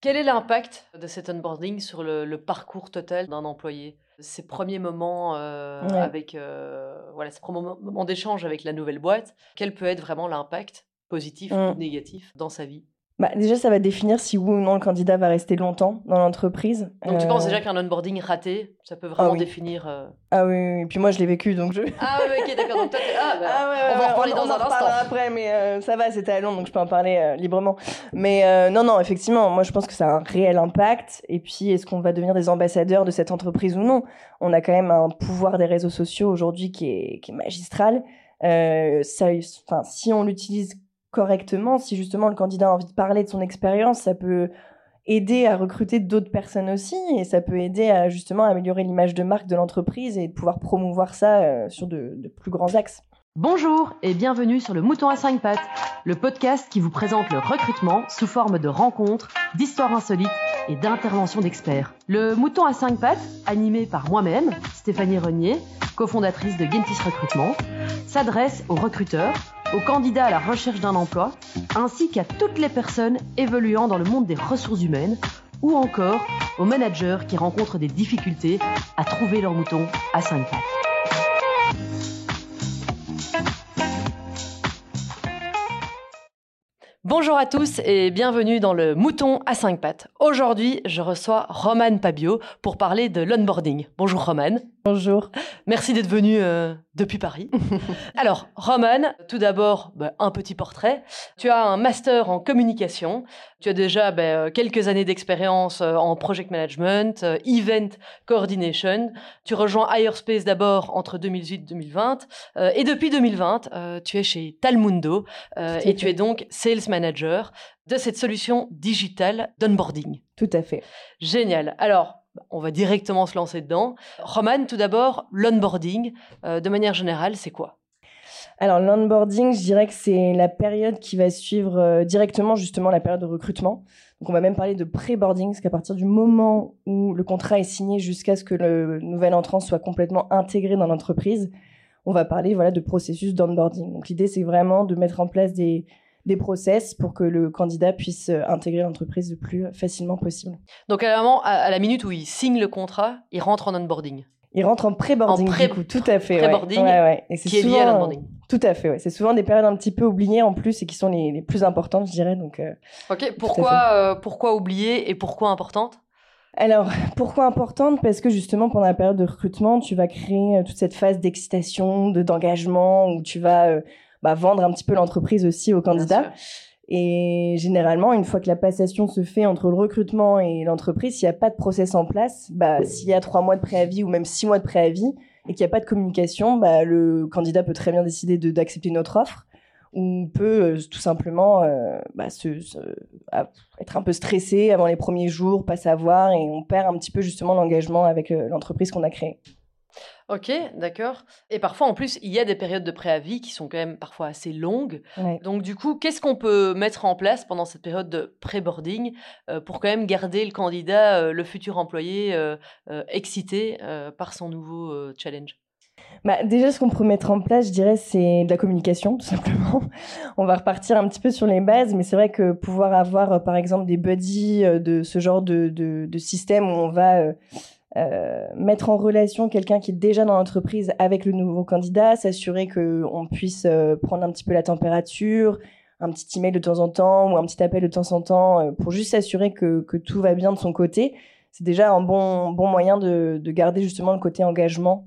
Quel est l'impact de cet onboarding sur le, parcours total d'un employé? Ces premiers moments euh, avec, euh, voilà, ces premiers moments d'échange avec la nouvelle boîte, quel peut être vraiment l'impact positif ou mmh. négatif dans sa vie? Bah, déjà, ça va définir si oui ou non le candidat va rester longtemps dans l'entreprise. Donc, tu penses déjà euh, qu'un onboarding raté, ça peut vraiment ah définir. Euh, ah oui, oui, et puis moi, je l'ai vécu, donc je. Ah oui, ok, d'accord. Donc, toi, ah, bah, ah, ouais, on va en reparler dans un instant. après, mais euh, ça va, c'était à Londres, donc je peux en parler librement. Mais non, non, effectivement, moi, je pense que ça a un réel impact. Et puis, est-ce qu'on va devenir des ambassadeurs de cette entreprise ou non? On a quand même un pouvoir des réseaux sociaux aujourd'hui qui est, qui est magistral. ça, si on l'utilise correctement, si justement le candidat a envie de parler de son expérience, ça peut aider à recruter d'autres personnes aussi et ça peut aider à justement améliorer l'image de marque de l'entreprise et de pouvoir promouvoir ça euh, sur de, plus grands axes. Bonjour et bienvenue sur le Mouton à 5 pattes, le podcast qui vous présente le recrutement sous forme de rencontres, d'histoires insolites et d'interventions d'experts. Le Mouton à 5 pattes, animé par moi-même, Stéphanie Renier, cofondatrice de Gentis Recrutement, s'adresse aux recruteurs aux candidats à la recherche d'un emploi, ainsi qu'à toutes les personnes évoluant dans le monde des ressources humaines, ou encore aux managers qui rencontrent des difficultés à trouver leur mouton à 5 pattes. Bonjour à tous et bienvenue dans le Mouton à 5 pattes. Aujourd'hui, je reçois Roman Pabio pour parler de l'onboarding. Bonjour Roman. Bonjour. Merci d'être venu euh, depuis Paris. Alors, Roman, tout d'abord, bah, un petit portrait. Tu as un master en communication. Tu as déjà bah, euh, quelques années d'expérience euh, en project management, event coordination. Tu rejoins Higherspace d'abord entre 2018 et 2020. et depuis 2020, tu es chez Talmundo et tu es donc sales manager de cette solution digitale d'onboarding. Tout à fait. Génial. Alors, on va directement se lancer dedans. Roman, tout d'abord, l'onboarding, euh, de manière générale, c'est quoi? Alors l'onboarding, je dirais que c'est la période qui va suivre euh, directement justement la période de recrutement. Donc on va même parler de pré-boarding, parce qu'à partir du moment où le contrat est signé jusqu'à ce que le nouvel entrant soit complètement intégré dans l'entreprise, on va parler voilà de processus d'onboarding. Donc l'idée c'est vraiment de mettre en place des, des process pour que le candidat puisse euh, intégrer l'entreprise le plus facilement possible. Donc à la, à la minute où il signe le contrat, il rentre en onboarding. Il rentre en pré-boarding, du coup, tout à fait. Pré-boarding, qui est lié à l'onboarding. Tout à fait, ouais. C'est souvent des périodes un petit peu oubliées en plus et qui sont les, les plus importantes, je dirais. Donc, euh, ok, pourquoi, euh, pourquoi oubliées et pourquoi importantes alors, pourquoi importante? Parce que justement, pendant la période de recrutement, tu vas créer toute cette phase d'excitation, de d'engagement, où tu vas bah, vendre un petit peu l'entreprise aussi aux candidats. Et généralement, une fois que la passation se fait entre le recrutement et l'entreprise, s'il n'y a pas de process en place, bah, s'il y a trois mois de préavis ou même six mois de préavis et qu'il n'y a pas de communication, bah, le candidat peut très bien décider d'accepter notre offre ou peut euh, tout simplement euh, bah, se, être un peu stressé avant les premiers jours, pas savoir, et on perd un petit peu justement l'engagement avec euh, l'entreprise qu'on a créée. Ok, d'accord. Et parfois, en plus, il y a des périodes de préavis qui sont quand même parfois assez longues. Donc, du coup, qu'est-ce qu'on peut mettre en place pendant cette période de pré-boarding euh, pour quand même garder le candidat, euh, le futur employé, euh, excité par son nouveau challenge? Bah, déjà, ce qu'on peut mettre en place, je dirais, c'est de la communication, tout simplement. On va repartir un petit peu sur les bases, mais c'est vrai que pouvoir avoir, par exemple, des buddies de ce genre de, de, de système où on va euh, mettre en relation quelqu'un qui est déjà dans l'entreprise avec le nouveau candidat, s'assurer qu'on puisse euh, prendre un petit peu la température, un petit email de temps en temps ou un petit appel de temps en temps euh, pour juste s'assurer que, tout va bien de son côté. C'est déjà un bon, moyen de, de garder justement le côté engagement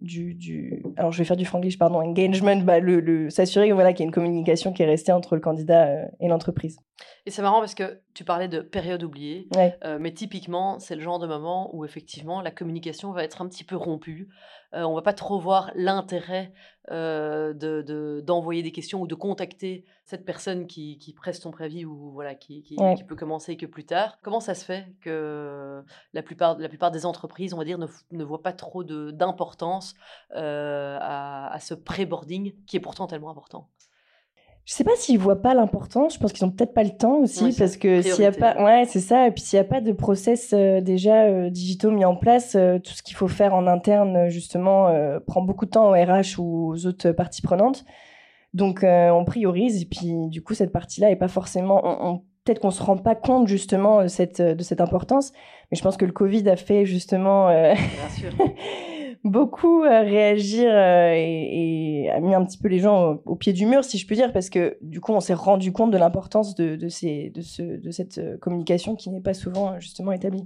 du, du, alors je vais faire du franglish, pardon, engagement, bah, le, le s'assurer voilà, qu'il y a une communication qui est restée entre le candidat euh, et l'entreprise. Et c'est marrant parce que tu parlais de période oubliée, euh, mais typiquement, c'est le genre de moment où effectivement la communication va être un petit peu rompue. Euh, on va pas trop voir l'intérêt euh, de, d'envoyer des questions ou de contacter cette personne qui, qui presse son préavis ou voilà, qui, qui, peut commencer que plus tard. Comment ça se fait que la plupart, la plupart des entreprises, on va dire, ne, ne voient pas trop d'importance euh, à, à ce pré-boarding qui est pourtant tellement important je sais pas s'ils voient pas l'importance. Je pense qu'ils ont peut-être pas le temps aussi parce que s'il y a pas, ouais, c'est ça. Et puis s'il y a pas de process euh, déjà euh, digitaux mis en place, euh, tout ce qu'il faut faire en interne justement prend beaucoup de temps aux RH ou aux autres parties prenantes. Donc on priorise et puis du coup cette partie-là est pas forcément. On, peut-être qu'on se rend pas compte justement de cette, de cette importance. Mais je pense que le Covid a fait justement beaucoup réagir et, a mis un petit peu les gens au, pied du mur, si je peux dire, parce que du coup, on s'est rendu compte de l'importance de, de, ces, de, ce, de cette communication qui n'est pas souvent justement établie.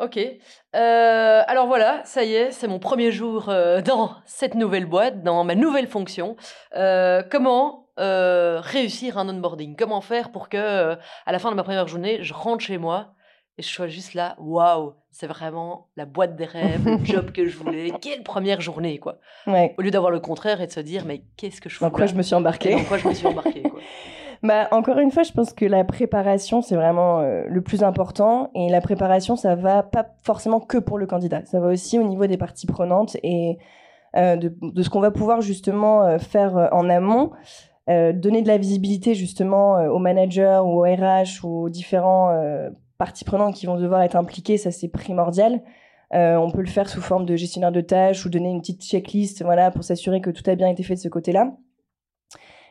Ok. Euh, alors voilà, ça y est, c'est mon premier jour euh, dans cette nouvelle boîte, dans ma nouvelle fonction. Euh, comment réussir un onboarding? Comment faire pour que, à la fin de ma première journée, je rentre chez moi et je sois juste là, waouh, c'est vraiment la boîte des rêves, le job que je voulais. Quelle première journée, quoi. Au lieu d'avoir le contraire et de se dire, mais qu'est-ce que je fais Dans quoi je me suis embarqué Dans quoi je me suis embarqué, quoi. Bah, encore une fois, je pense que la préparation, c'est vraiment euh, le plus important. Et la préparation, ça va pas forcément que pour le candidat. Ça va aussi au niveau des parties prenantes et euh, de, de, ce qu'on va pouvoir justement euh, faire en amont. donner de la visibilité justement aux managers ou aux RH ou aux différents parties prenantes qui vont devoir être impliquées, ça c'est primordial. on peut le faire sous forme de gestionnaire de tâches ou donner une petite checklist voilà, pour s'assurer que tout a bien été fait de ce côté-là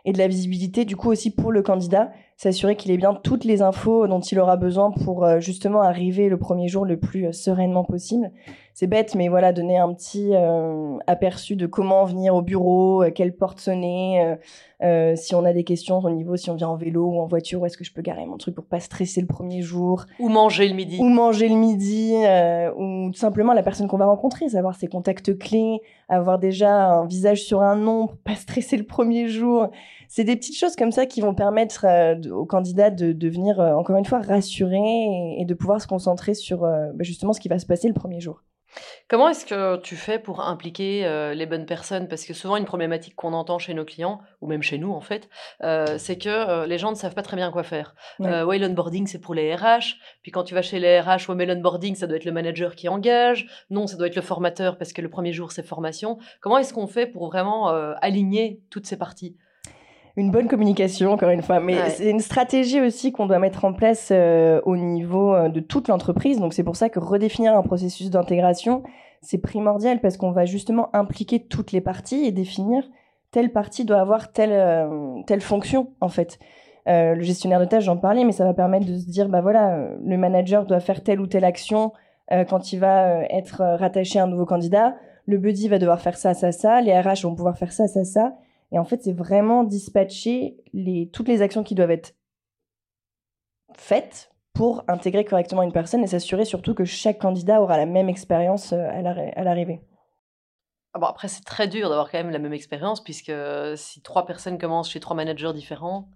et de la visibilité du coup aussi pour le candidat, s'assurer qu'il ait bien toutes les infos dont il aura besoin pour euh, justement arriver le premier jour le plus euh, sereinement possible. C'est bête, mais voilà, donner un petit euh, aperçu de comment venir au bureau, quelle porte sonner, si on a des questions au niveau, si on vient en vélo ou en voiture, où est-ce que je peux garer mon truc pour pas stresser le premier jour? Ou manger le midi. Ou manger le midi, ou tout simplement la personne qu'on va rencontrer, savoir ses contacts clés, avoir déjà un visage sur un nom pour pas stresser le premier jour c'est des petites choses comme ça qui vont permettre euh, aux candidats de devenir, euh, encore une fois, rassurés et, de pouvoir se concentrer sur euh, bah, justement ce qui va se passer le premier jour. Comment est-ce que tu fais pour impliquer les bonnes personnes? Parce que souvent, une problématique qu'on entend chez nos clients, ou même chez nous en fait, c'est que les gens ne savent pas très bien quoi faire. Ouais, l'onboarding, c'est pour les RH. Puis quand tu vas chez les RH, ouais, mais l'onboarding, ça doit être le manager qui engage. Non, ça doit être le formateur parce que le premier jour, c'est formation. Comment est-ce qu'on fait pour vraiment aligner toutes ces parties? Une bonne communication, encore une fois. Mais c'est une stratégie aussi qu'on doit mettre en place euh, au niveau euh, de toute l'entreprise. Donc c'est pour ça que redéfinir un processus d'intégration, c'est primordial parce qu'on va justement impliquer toutes les parties et définir telle partie doit avoir telle, euh, telle fonction, en fait. le gestionnaire de tâches, j'en parlais, mais ça va permettre de se dire, bah voilà, le manager doit faire telle ou telle action quand il va être rattaché à un nouveau candidat. Le buddy va devoir faire ça, ça, ça. Les RH vont pouvoir faire ça, ça, ça. Et en fait, c'est vraiment dispatcher les, toutes les actions qui doivent être faites pour intégrer correctement une personne et s'assurer surtout que chaque candidat aura la même expérience euh, à l'arrivée. Ah bon, après, c'est très dur d'avoir quand même la même expérience, puisque si trois personnes commencent chez trois managers différents,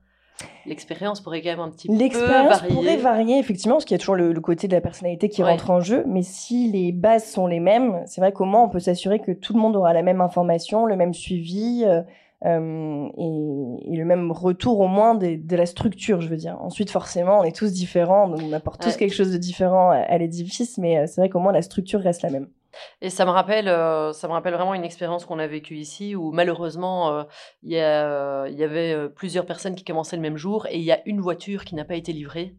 l'expérience pourrait quand même un petit peu varier. L'expérience pourrait varier, effectivement, parce qu'il y a toujours le, côté de la personnalité qui rentre en jeu, mais si les bases sont les mêmes, c'est vrai comment on peut s'assurer que tout le monde aura la même information, le même suivi, euh, euh, et, le même retour au moins de la structure, je veux dire. Ensuite, forcément, on est tous différents, donc on apporte tous quelque chose de différent à, l'édifice, mais euh, c'est vrai qu'au moins la structure reste la même. Et ça me rappelle, euh, ça me rappelle vraiment une expérience qu'on a vécue ici où malheureusement il y, y, avait plusieurs personnes qui commençaient le même jour et il y a une voiture qui n'a pas été livrée.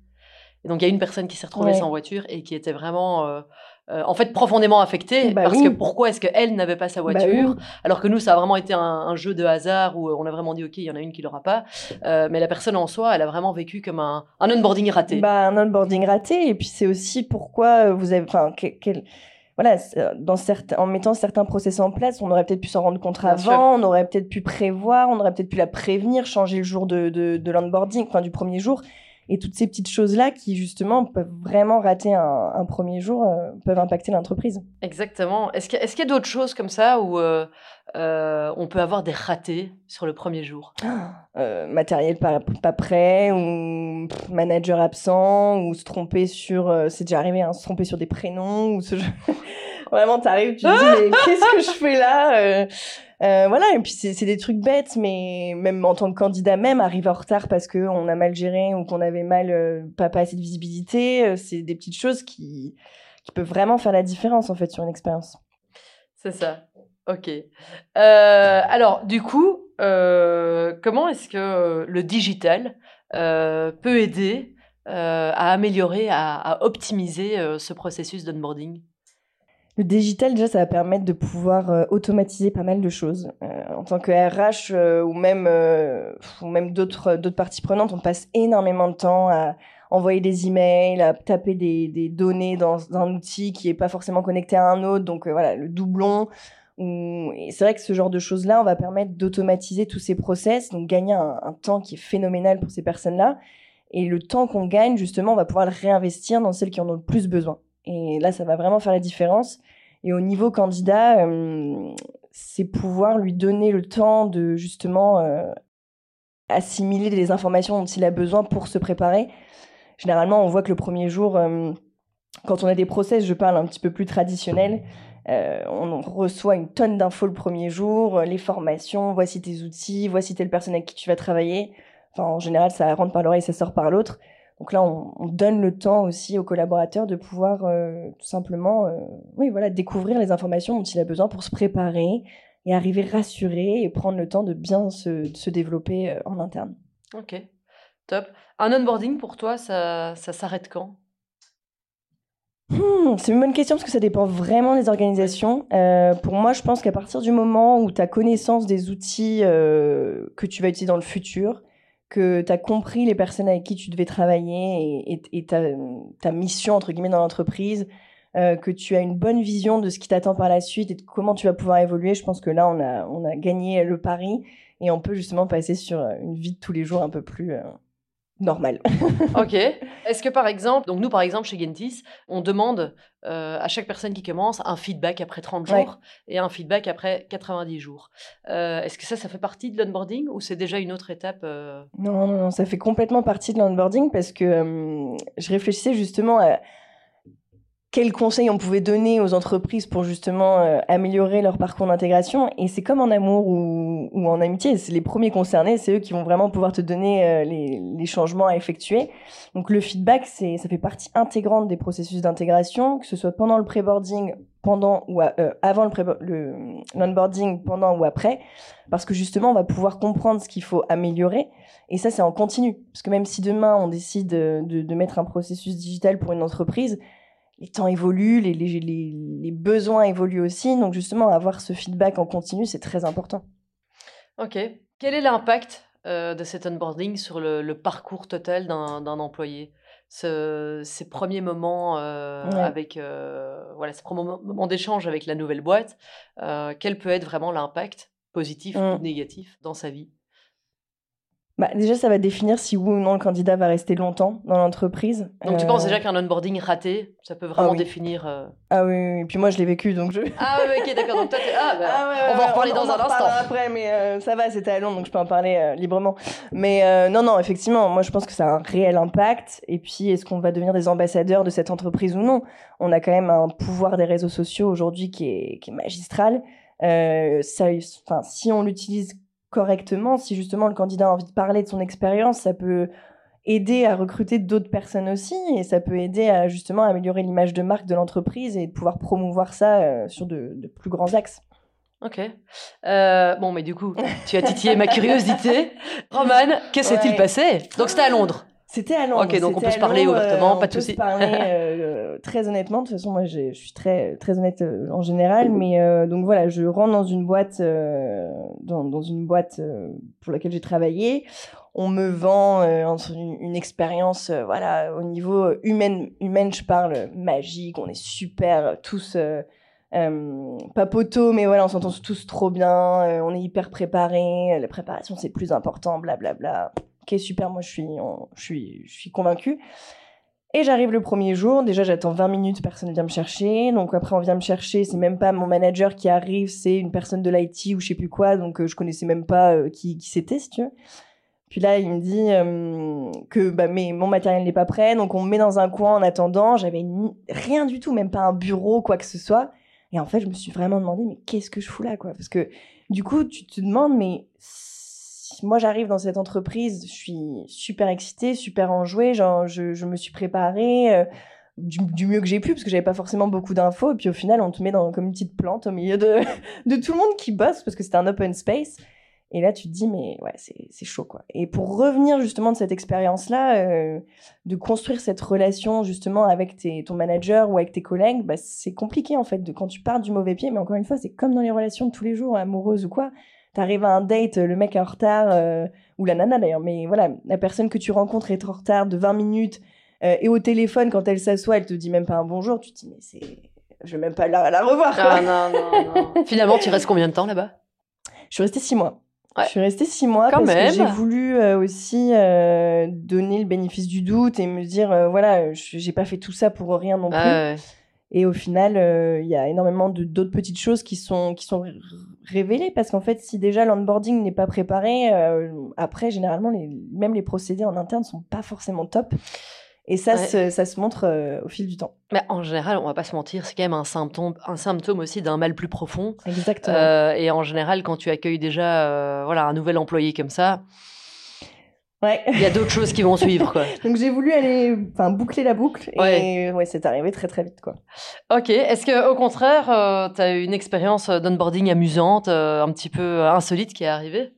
Et donc il y a une personne qui s'est retrouvée sans voiture et qui était vraiment euh, en fait profondément affectée bah parce que pourquoi est-ce qu'elle n'avait pas sa bah voiture alors que nous ça a vraiment été un, jeu de hasard où on a vraiment dit ok il y en a une qui l'aura pas. Euh, mais la personne en soi elle a vraiment vécu comme un, un onboarding raté. Bah un onboarding raté et puis c'est aussi pourquoi vous avez enfin voilà, dans certains, en mettant certains process en place, on aurait peut-être pu s'en rendre compte avant, on aurait peut-être pu prévoir, on aurait peut-être pu la prévenir, changer le jour de, de, de l'onboarding, enfin du premier jour et toutes ces petites choses-là qui justement peuvent vraiment rater un, premier jour, euh, peuvent impacter l'entreprise. Exactement. Est-ce qu'il y a, d'autres choses comme ça où euh, euh, on peut avoir des ratés sur le premier jour? Matériel pas, pas, prêt, ou manager absent, ou se tromper sur... c'est déjà arrivé, hein, se tromper sur des prénoms, ou ce Vraiment, t'arrives, tu te dis, mais qu'est-ce que je fais là euh, voilà, et puis c'est des trucs bêtes, mais même en tant que candidat même, arriver en retard parce qu'on a mal géré ou qu'on avait mal, euh, pas, assez de visibilité, euh, c'est des petites choses qui, qui peuvent vraiment faire la différence en fait sur une expérience. C'est ça. Ok. alors, du coup, comment est-ce que le digital peut aider à améliorer, à, à optimiser ce processus d'onboarding? Le digital, déjà, ça va permettre de pouvoir euh, automatiser pas mal de choses. Euh, en tant que RH euh, ou même, ou même d'autres, d'autres parties prenantes, on passe énormément de temps à envoyer des emails, à taper des, des données dans, un outil qui n'est pas forcément connecté à un autre. Donc voilà, le doublon. C'est vrai que ce genre de choses-là, on va permettre d'automatiser tous ces process, donc gagner un, un temps qui est phénoménal pour ces personnes-là. Et le temps qu'on gagne, justement, on va pouvoir le réinvestir dans celles qui en ont le plus besoin. Et là, ça va vraiment faire la différence. Et au niveau candidat, euh, c'est pouvoir lui donner le temps de justement euh, assimiler les informations dont il a besoin pour se préparer. Généralement, on voit que le premier jour, euh, quand on a des process, je parle un petit peu plus traditionnel, on reçoit une tonne d'infos le premier jour, les formations, voici tes outils, voici telle personne avec qui tu vas travailler. Enfin, en général, ça rentre par l'oreille, ça sort par l'autre. Donc là, on, donne le temps aussi aux collaborateurs de pouvoir euh, tout simplement, euh, oui, voilà, découvrir les informations dont il a besoin pour se préparer et arriver rassuré et prendre le temps de bien se, développer euh, en interne. Ok, top. Un onboarding pour toi, ça, ça s'arrête quand? Hmm, c'est une bonne question parce que ça dépend vraiment des organisations. pour moi, je pense qu'à partir du moment où tu as connaissance des outils que tu vas utiliser dans le futur, que tu as compris les personnes avec qui tu devais travailler et, ta, mission, entre guillemets, dans l'entreprise, euh, que tu as une bonne vision de ce qui t'attend par la suite et de comment tu vas pouvoir évoluer, je pense que là, on a, on a gagné le pari et on peut justement passer sur une vie de tous les jours un peu plus, euh, normal. ok. Est-ce que par exemple, donc nous par exemple chez Gentis, on demande euh, à chaque personne qui commence un feedback après 30 jours et un feedback après 90 jours. Euh, est-ce que ça, ça fait partie de l'onboarding ou c'est déjà une autre étape euh? non, non, non, ça fait complètement partie de l'onboarding parce que je réfléchissais justement à quels conseils on pouvait donner aux entreprises pour justement euh, améliorer leur parcours d'intégration. Et c'est comme en amour ou, en amitié, c'est les premiers concernés, c'est eux qui vont vraiment pouvoir te donner euh, les, changements à effectuer. Donc le feedback, c'est ça fait partie intégrante des processus d'intégration, que ce soit pendant le pré-boarding, pendant ou euh, avant le l'onboarding, pendant ou après, parce que justement on va pouvoir comprendre ce qu'il faut améliorer. Et ça, c'est en continu, parce que même si demain on décide de, de mettre un processus digital pour une entreprise, les temps évoluent, les, les, les, besoins évoluent aussi. Donc justement, avoir ce feedback en continu, c'est très important. Ok. Quel est l'impact euh, de cet onboarding sur le, parcours total d'un employé? Ce, Ces premiers moments euh, avec, euh, voilà, ces premiers moments d'échange avec la nouvelle boîte, quel peut être vraiment l'impact positif ou mmh. négatif dans sa vie? Bah, déjà, ça va définir si oui ou non le candidat va rester longtemps dans l'entreprise. Donc, tu penses déjà qu'un onboarding raté, ça peut vraiment ah définir. Euh, ah oui, oui, et puis moi, je l'ai vécu donc je. Ah oui, ok, d'accord. Donc, toi, ah, bah, ah, on va en reparler dans un instant. après, mais euh, ça va, c'était à Londres donc je peux en parler euh, librement. Mais non, non, effectivement, moi, je pense que ça a un réel impact. Et puis, est-ce qu'on va devenir des ambassadeurs de cette entreprise ou non? On a quand même un pouvoir des réseaux sociaux aujourd'hui qui est, qui est magistral. ça, si on l'utilise correctement, si justement le candidat a envie de parler de son expérience, ça peut aider à recruter d'autres personnes aussi et ça peut aider à justement améliorer l'image de marque de l'entreprise et de pouvoir promouvoir ça euh, sur de, plus grands axes. Ok. Euh, bon, mais du coup, tu as titillé ma curiosité. Roman, qu'est-ce qui s'est-il passé? Donc, c'était à Londres. C'était à Londres. Ok, donc on peut se parler ouvertement, pas de souci. Euh, très honnêtement. De toute façon, moi, je suis très très honnête euh, en général, mais euh, donc voilà, je rentre dans une boîte, dans, une boîte pour laquelle j'ai travaillé. On me vend une, expérience, voilà, au niveau humaine, humaine, je parle magique. On est super tous. pas poteau, mais voilà, on s'entend tous trop bien, on est hyper préparés, la préparation c'est plus important, blablabla. Bla, bla ok, super, moi je suis, je suis, je suis convaincue. Et j'arrive le premier jour, déjà j'attends 20 minutes, personne ne vient me chercher. Donc après on vient me chercher, c'est même pas mon manager qui arrive, c'est une personne de l'IT ou je sais plus quoi, donc euh, je connaissais même pas euh, qui, qui c'était si tu veux. Puis là il me dit euh, que bah, mais mon matériel n'est pas prêt, donc on me met dans un coin en attendant. J'avais rien du tout, même pas un bureau, quoi que ce soit. Et en fait je me suis vraiment demandé mais qu'est-ce que je fous là quoi? Parce que du coup tu te demandes mais moi j'arrive dans cette entreprise, je suis super excitée, super enjouée, genre je, me suis préparée euh, du, mieux que j'ai pu parce que j'avais pas forcément beaucoup d'infos et puis au final on te met dans comme une petite plante au milieu de, tout le monde qui bosse parce que c'était un open space Et là, tu te dis, mais ouais, c'est chaud, quoi. Et pour revenir justement de cette expérience-là, euh, de construire cette relation justement avec ton manager ou avec tes collègues, bah, c'est compliqué en fait. De, quand tu pars du mauvais pied, mais encore une fois, c'est comme dans les relations de tous les jours, amoureuses ou quoi. T'arrives à un date, le mec est en retard, euh, ou la nana d'ailleurs, mais voilà, la personne que tu rencontres est en retard de 20 minutes, euh, et au téléphone, quand elle s'assoit, elle te dit même pas un bonjour, tu te dis, mais c'est. Je vais même pas la, la revoir. Ah non, non, non. Finalement, tu restes combien de temps là-bas? Je suis restée six mois. Je suis restée six mois parce que j'ai voulu euh, aussi euh, donner le bénéfice du doute et me dire euh, voilà, j'ai pas fait tout ça pour rien non plus. Et au final, il y a énormément d'autres petites choses qui sont qui sont révélées parce qu'en fait, si déjà l'onboarding n'est pas préparé, après généralement les, même les procédés en interne sont pas forcément top. Et ça, se, ça se montre euh, au fil du temps. Mais en général, on va pas se mentir, c'est quand même un symptôme, un symptôme aussi d'un mal plus profond. Exactement. Euh, et en général, quand tu accueilles déjà euh, voilà, un nouvel employé comme ça, ouais. il y a d'autres choses qui vont suivre. Quoi. Donc j'ai voulu aller enfin, boucler la boucle et ouais, c'est arrivé très très vite. Quoi. Ok, est-ce qu'au contraire, tu as eu une expérience d'onboarding amusante, un petit peu insolite qui est arrivée?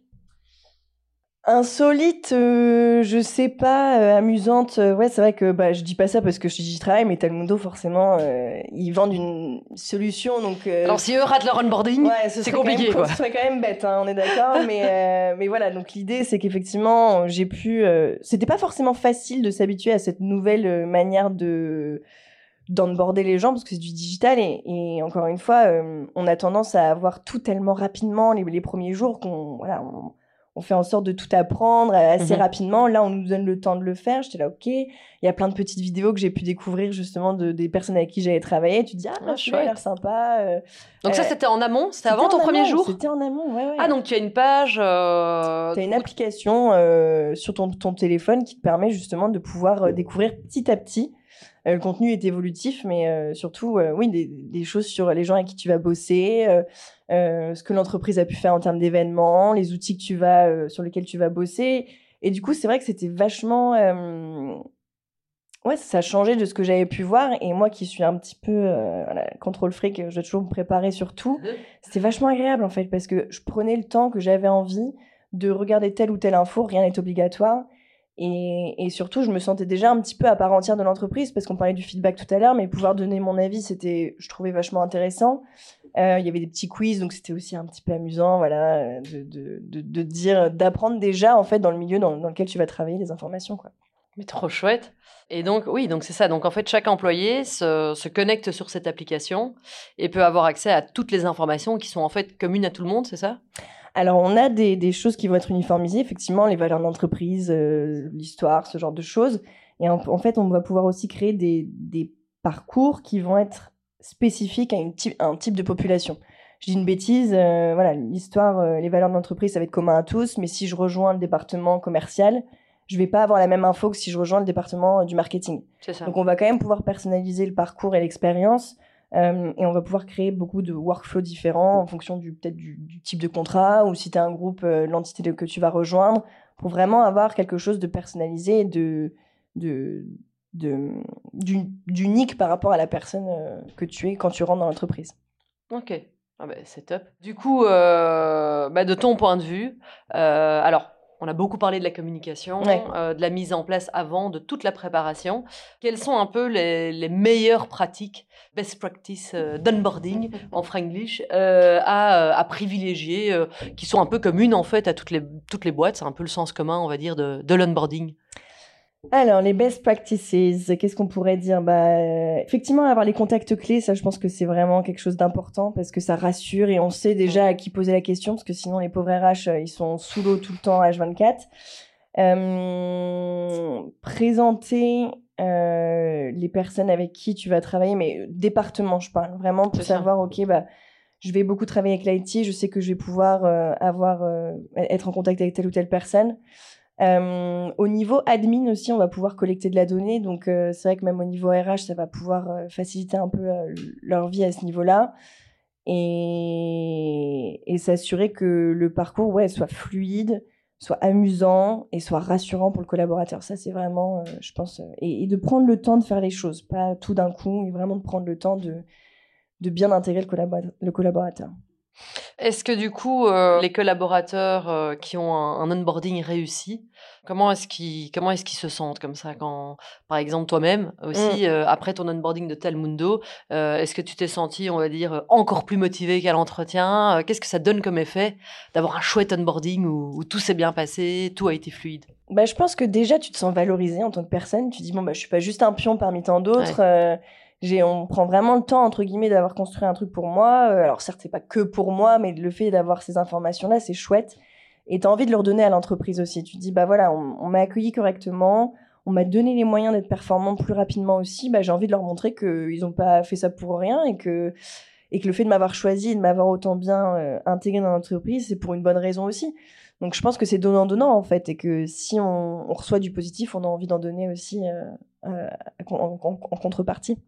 Insolite, euh, je sais pas, euh, amusante. Euh, ouais, c'est vrai que bah, je dis pas ça parce que j'y travaille, mais Talmundo, forcément, ils vendent une solution. Donc, Alors, si eux ratent leur onboarding, c'est compliqué. Quoi. Ce serait quand même bête, hein, on est d'accord. mais, mais voilà, donc l'idée, c'est qu'effectivement, j'ai pu. C'était pas forcément facile de s'habituer à cette nouvelle manière de d'onboarder les gens parce que c'est du digital et, et encore une fois, on a tendance à avoir tout tellement rapidement les, les premiers jours qu'on. Voilà, on, on fait en sorte de tout apprendre assez mhm. rapidement. Là, on nous donne le temps de le faire. J'étais là, ok. Il y a plein de petites vidéos que j'ai pu découvrir justement de, des personnes avec qui j'avais travaillé. Tu te dis, ah, ah ça a l'air sympa. Euh. donc ça, euh, c'était en amont? C'était avant ton premier jour? C'était en amont, ouais, ouais. Ah, donc tu as une page... Euh... Tu as une application euh, sur ton, ton, téléphone qui te permet justement de pouvoir découvrir petit à petit le contenu est évolutif, mais euh, surtout, euh, oui, des, choses sur les gens avec qui tu vas bosser, ce que l'entreprise a pu faire en termes d'événements, les outils que tu vas, sur lesquels tu vas bosser. Et du coup, c'est vrai que c'était vachement ouais, ça a changé de ce que j'avais pu voir. Et moi qui suis un petit peu voilà, contrôle fric, je dois toujours me préparer sur tout. Mmh. C'était vachement agréable en fait parce que je prenais le temps que j'avais envie de regarder telle ou telle info, rien n'est obligatoire. Et, surtout, je me sentais déjà un petit peu à part entière de l'entreprise parce qu'on parlait du feedback tout à l'heure, mais pouvoir donner mon avis, c'était, je trouvais vachement intéressant. Euh, il y avait des petits quiz, donc c'était aussi un petit peu amusant, voilà, de, de, de, dire, d'apprendre déjà en fait dans le milieu dans, dans, lequel tu vas travailler les informations, quoi. Mais trop chouette. Et donc, oui, donc c'est ça. Donc, en fait, chaque employé se, se, connecte sur cette application et peut avoir accès à toutes les informations qui sont en fait communes à tout le monde, c'est ça? Alors, on a des, choses qui vont être uniformisées, effectivement, les valeurs d'entreprise, euh, l'histoire, ce genre de choses. Et en, fait, on va pouvoir aussi créer des, parcours qui vont être spécifiques à, une un type de population. Je dis une bêtise, euh, voilà, l'histoire, euh, les valeurs d'entreprise, ça va être commun à tous, mais si je rejoins le département commercial, je vais pas avoir la même info que si je rejoins le département du marketing. Donc on va quand même pouvoir personnaliser le parcours et l'expérience euh, et on va pouvoir créer beaucoup de workflows différents en fonction du peut-être du, type de contrat ou si tu as un groupe, euh, l'entité que tu vas rejoindre, pour vraiment avoir quelque chose de personnalisé, de, de, d'unique par rapport à la personne euh, que tu es quand tu rentres dans l'entreprise. Ok, ah bah, c'est top. Du coup, bah, de ton point de vue, alors on a beaucoup parlé de la communication, euh, de la mise en place avant, de toute la préparation. Quelles sont un peu les, meilleures pratiques, best practice euh, d'onboarding en franglish euh, à, privilégier, qui sont un peu communes en fait à toutes les, toutes les boîtes? C'est un peu le sens commun, on va dire, de, de l'onboarding. Alors, les best practices, qu'est-ce qu'on pourrait dire? Bah, Effectivement, avoir les contacts clés, ça, je pense que c'est vraiment quelque chose d'important parce que ça rassure et on sait déjà à qui poser la question parce que sinon, les pauvres RH, euh, ils sont sous l'eau tout le temps, H24. Euh, présenter euh, les personnes avec qui tu vas travailler, mais département, je parle vraiment pour savoir, ok, bah, je vais beaucoup travailler avec l'IT, je sais que je vais pouvoir avoir, être en contact avec telle ou telle personne. Euh, au niveau admin aussi, on va pouvoir collecter de la donnée. Donc, euh, c'est vrai que même au niveau RH, ça va pouvoir euh, faciliter un peu leur vie à ce niveau-là. Et, s'assurer que le parcours ouais, soit fluide, soit amusant et soit rassurant pour le collaborateur. Ça, c'est vraiment, je pense, et, de prendre le temps de faire les choses, pas tout d'un coup, et vraiment de prendre le temps de, bien intégrer le collaborateur. Est-ce que du coup, euh, les collaborateurs euh, qui ont un, onboarding réussi, comment est-ce qu'ils comment est-ce qu'ils se sentent comme ça quand, par exemple, toi-même aussi, mm. euh, après ton onboarding de Talmundo, est-ce que tu t'es senti, on va dire, encore plus motivé qu'à l'entretien Qu'est-ce que ça donne comme effet d'avoir un chouette onboarding où, tout s'est bien passé, tout a été fluide? Bah, je pense que déjà tu te sens valorisé en tant que personne. Tu dis bon bah je suis pas juste un pion parmi tant d'autres on prend vraiment le temps entre guillemets d'avoir construit un truc pour moi. Euh, alors certes, c'est pas que pour moi, mais le fait d'avoir ces informations là, c'est chouette. Et tu as envie de le redonner à l'entreprise aussi. Tu te dis bah voilà, on, m'a accueilli correctement, on m'a donné les moyens d'être performant plus rapidement aussi. Bah j'ai envie de leur montrer qu'ils n'ont pas fait ça pour rien et que et que le fait de m'avoir choisi et de m'avoir autant bien euh, intégré dans l'entreprise, c'est pour une bonne raison aussi. Donc je pense que c'est donnant-donnant en fait, et que si on, reçoit du positif, on a envie d'en donner aussi euh, en, contrepartie.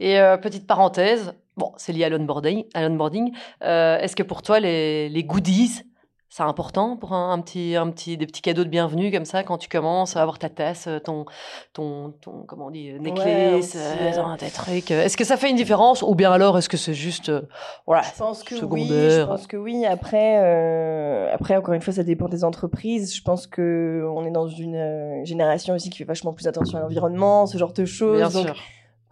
Et euh, petite parenthèse, bon, c'est lié à l'onboarding. À l'onboarding. Euh, est-ce que pour toi, les, les goodies, c'est important pour un, petit, un petit, des petits cadeaux de bienvenue comme ça quand tu commences à avoir ta tasse, ton, ton, ton comment on dit, necklace, ouais, des trucs. Est-ce que ça fait une différence ou bien alors est-ce que c'est juste, voilà, je pense que Oui, je pense que oui. Après, euh, après encore une fois, ça dépend des entreprises. Je pense que on est dans une génération aussi qui fait vachement plus attention à l'environnement, ce genre de choses. Bien sûr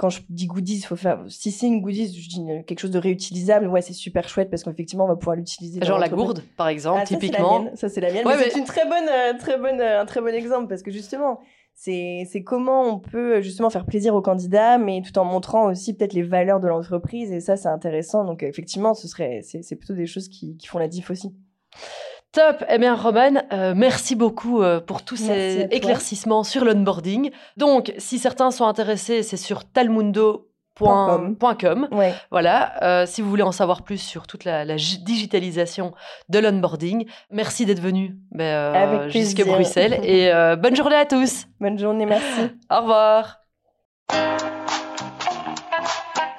quand je dis goodies, faut faire. Si c'est une goodies, je dis quelque chose de réutilisable. Ouais, c'est super chouette parce qu'effectivement, on va pouvoir l'utiliser. Genre la gourde, par exemple, ah, typiquement. Ça, c'est la mienne. C'est une très bonne, euh, très bonne, euh, un très bon exemple parce que justement, c'est comment on peut justement faire plaisir aux candidats, mais tout en montrant aussi peut-être les valeurs de l'entreprise. Et ça, c'est intéressant. Donc, effectivement, ce serait, c'est plutôt des choses qui, qui font la diff aussi. Top. Eh bien, Roman, euh, merci beaucoup euh, pour tous ces éclaircissements sur l'onboarding. Donc, si certains sont intéressés, c'est sur talmundo.com. Voilà. Euh, si vous voulez en savoir plus sur toute la, digitalisation de l'onboarding, merci d'être venu jusqu'à Bruxelles et bonne journée à tous. Bonne journée, merci. Au revoir.